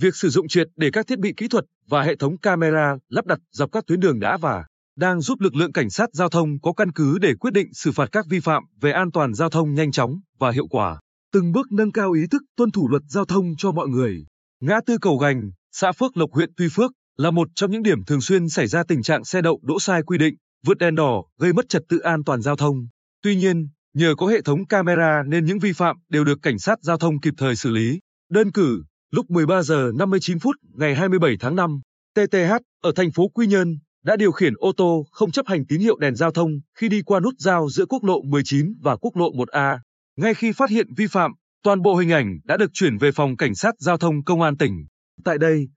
Việc sử dụng triệt để các thiết bị kỹ thuật và hệ thống camera lắp đặt dọc các tuyến đường đã và đang giúp lực lượng cảnh sát giao thông có căn cứ để quyết định xử phạt các vi phạm về an toàn giao thông nhanh chóng và hiệu quả, từng bước nâng cao ý thức tuân thủ luật giao thông cho mọi người. Ngã tư cầu gành, xã Phước Lộc huyện Tuy Phước là một trong những điểm thường xuyên xảy ra tình trạng xe đậu đỗ sai quy định, vượt đèn đỏ gây mất trật tự an toàn giao thông. Tuy nhiên, nhờ có hệ thống camera nên những vi phạm đều được cảnh sát giao thông kịp thời xử lý. Đơn cử, lúc 13 giờ 59 phút ngày 27 tháng 5, TTH ở thành phố Quy Nhơn đã điều khiển ô tô không chấp hành tín hiệu đèn giao thông khi đi qua nút giao giữa quốc lộ 19 và quốc lộ 1A. Ngay khi phát hiện vi phạm, toàn bộ hình ảnh đã được chuyển về phòng cảnh sát giao thông công an tỉnh. Tại đây,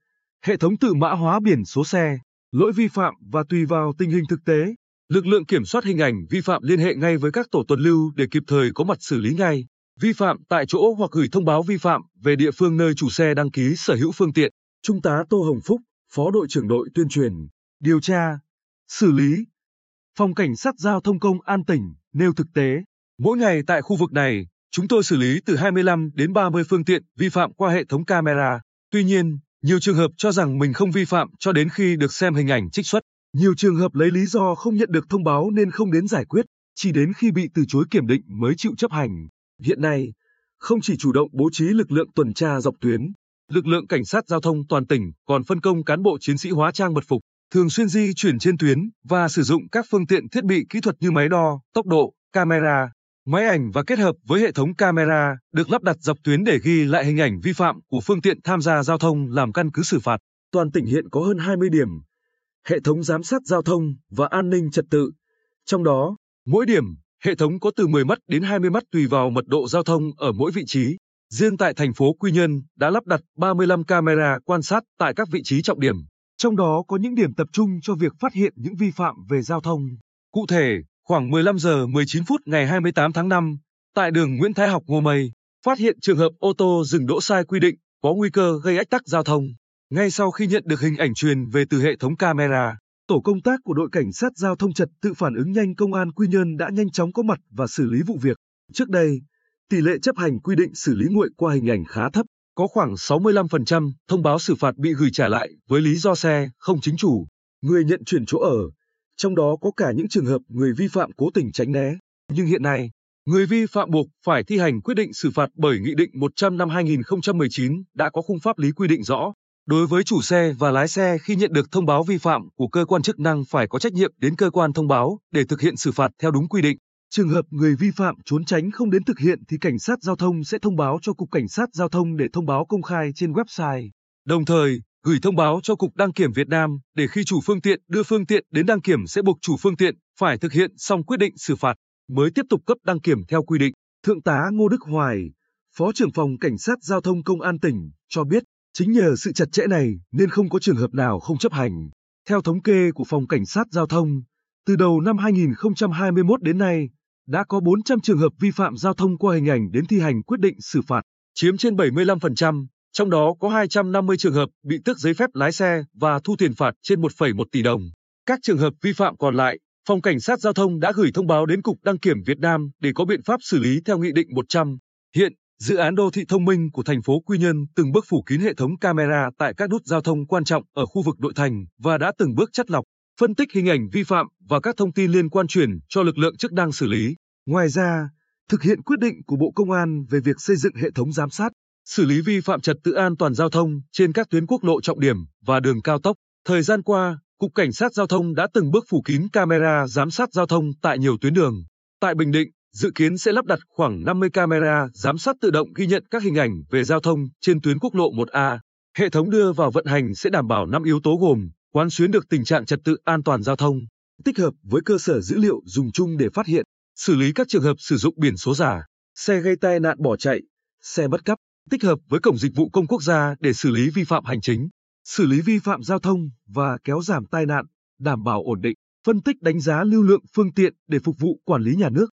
hệ thống tự mã hóa biển số xe, lỗi vi phạm và tùy vào tình hình thực tế, lực lượng kiểm soát hình ảnh vi phạm liên hệ ngay với các tổ tuần lưu để kịp thời có mặt xử lý ngay. Vi phạm tại chỗ hoặc gửi thông báo vi phạm về địa phương nơi chủ xe đăng ký sở hữu phương tiện. Trung tá Tô Hồng Phúc, Phó đội trưởng đội tuyên truyền, điều tra, xử lý. Phòng Cảnh sát Giao thông Công an tỉnh nêu thực tế, mỗi ngày tại khu vực này, chúng tôi xử lý từ 25 đến 30 phương tiện vi phạm qua hệ thống camera. Tuy nhiên, nhiều trường hợp cho rằng mình không vi phạm cho đến khi được xem hình ảnh trích xuất. Nhiều trường hợp lấy lý do không nhận được thông báo nên không đến giải quyết, chỉ đến khi bị từ chối kiểm định mới chịu chấp hành. Hiện nay, không chỉ chủ động bố trí lực lượng tuần tra dọc tuyến, lực lượng cảnh sát giao thông toàn tỉnh còn phân công cán bộ chiến sĩ hóa trang mật phục, thường xuyên di chuyển trên tuyến và sử dụng các phương tiện thiết bị kỹ thuật như máy đo, tốc độ, camera, máy ảnh và kết hợp với hệ thống camera được lắp đặt dọc tuyến để ghi lại hình ảnh vi phạm của phương tiện tham gia giao thông làm căn cứ xử phạt. Toàn tỉnh hiện có hơn 20 điểm hệ thống giám sát giao thông và an ninh trật tự. Trong đó, mỗi điểm, hệ thống có từ 10 mắt đến 20 mắt tùy vào mật độ giao thông ở mỗi vị trí. Riêng tại thành phố Quy Nhơn đã lắp đặt 35 camera quan sát tại các vị trí trọng điểm. Trong đó có những điểm tập trung cho việc phát hiện những vi phạm về giao thông. Cụ thể, khoảng 15 giờ 19 phút ngày 28 tháng 5, tại đường Nguyễn Thái Học Ngô Mây, phát hiện trường hợp ô tô dừng đỗ sai quy định, có nguy cơ gây ách tắc giao thông. Ngay sau khi nhận được hình ảnh truyền về từ hệ thống camera, tổ công tác của đội cảnh sát giao thông trật tự phản ứng nhanh công an Quy Nhơn đã nhanh chóng có mặt và xử lý vụ việc. Trước đây, tỷ lệ chấp hành quy định xử lý nguội qua hình ảnh khá thấp, có khoảng 65% thông báo xử phạt bị gửi trả lại với lý do xe không chính chủ, người nhận chuyển chỗ ở, trong đó có cả những trường hợp người vi phạm cố tình tránh né. Nhưng hiện nay, người vi phạm buộc phải thi hành quyết định xử phạt bởi Nghị định 100 năm 2019 đã có khung pháp lý quy định rõ. Đối với chủ xe và lái xe khi nhận được thông báo vi phạm của cơ quan chức năng phải có trách nhiệm đến cơ quan thông báo để thực hiện xử phạt theo đúng quy định. Trường hợp người vi phạm trốn tránh không đến thực hiện thì cảnh sát giao thông sẽ thông báo cho cục cảnh sát giao thông để thông báo công khai trên website. Đồng thời, gửi thông báo cho cục đăng kiểm Việt Nam để khi chủ phương tiện đưa phương tiện đến đăng kiểm sẽ buộc chủ phương tiện phải thực hiện xong quyết định xử phạt mới tiếp tục cấp đăng kiểm theo quy định. Thượng tá Ngô Đức Hoài, Phó trưởng phòng Cảnh sát Giao thông Công an tỉnh, cho biết Chính nhờ sự chặt chẽ này nên không có trường hợp nào không chấp hành. Theo thống kê của Phòng Cảnh sát Giao thông, từ đầu năm 2021 đến nay, đã có 400 trường hợp vi phạm giao thông qua hình ảnh đến thi hành quyết định xử phạt, chiếm trên 75%, trong đó có 250 trường hợp bị tước giấy phép lái xe và thu tiền phạt trên 1,1 tỷ đồng. Các trường hợp vi phạm còn lại, Phòng Cảnh sát Giao thông đã gửi thông báo đến Cục Đăng kiểm Việt Nam để có biện pháp xử lý theo Nghị định 100. Hiện, Dự án đô thị thông minh của thành phố Quy Nhơn từng bước phủ kín hệ thống camera tại các nút giao thông quan trọng ở khu vực nội thành và đã từng bước chất lọc, phân tích hình ảnh vi phạm và các thông tin liên quan truyền cho lực lượng chức năng xử lý. Ngoài ra, thực hiện quyết định của Bộ Công an về việc xây dựng hệ thống giám sát, xử lý vi phạm trật tự an toàn giao thông trên các tuyến quốc lộ trọng điểm và đường cao tốc. Thời gian qua, Cục Cảnh sát Giao thông đã từng bước phủ kín camera giám sát giao thông tại nhiều tuyến đường. Tại Bình Định, dự kiến sẽ lắp đặt khoảng 50 camera giám sát tự động ghi nhận các hình ảnh về giao thông trên tuyến quốc lộ 1A. Hệ thống đưa vào vận hành sẽ đảm bảo 5 yếu tố gồm quán xuyến được tình trạng trật tự an toàn giao thông, tích hợp với cơ sở dữ liệu dùng chung để phát hiện, xử lý các trường hợp sử dụng biển số giả, xe gây tai nạn bỏ chạy, xe mất cắp, tích hợp với cổng dịch vụ công quốc gia để xử lý vi phạm hành chính, xử lý vi phạm giao thông và kéo giảm tai nạn, đảm bảo ổn định, phân tích đánh giá lưu lượng phương tiện để phục vụ quản lý nhà nước.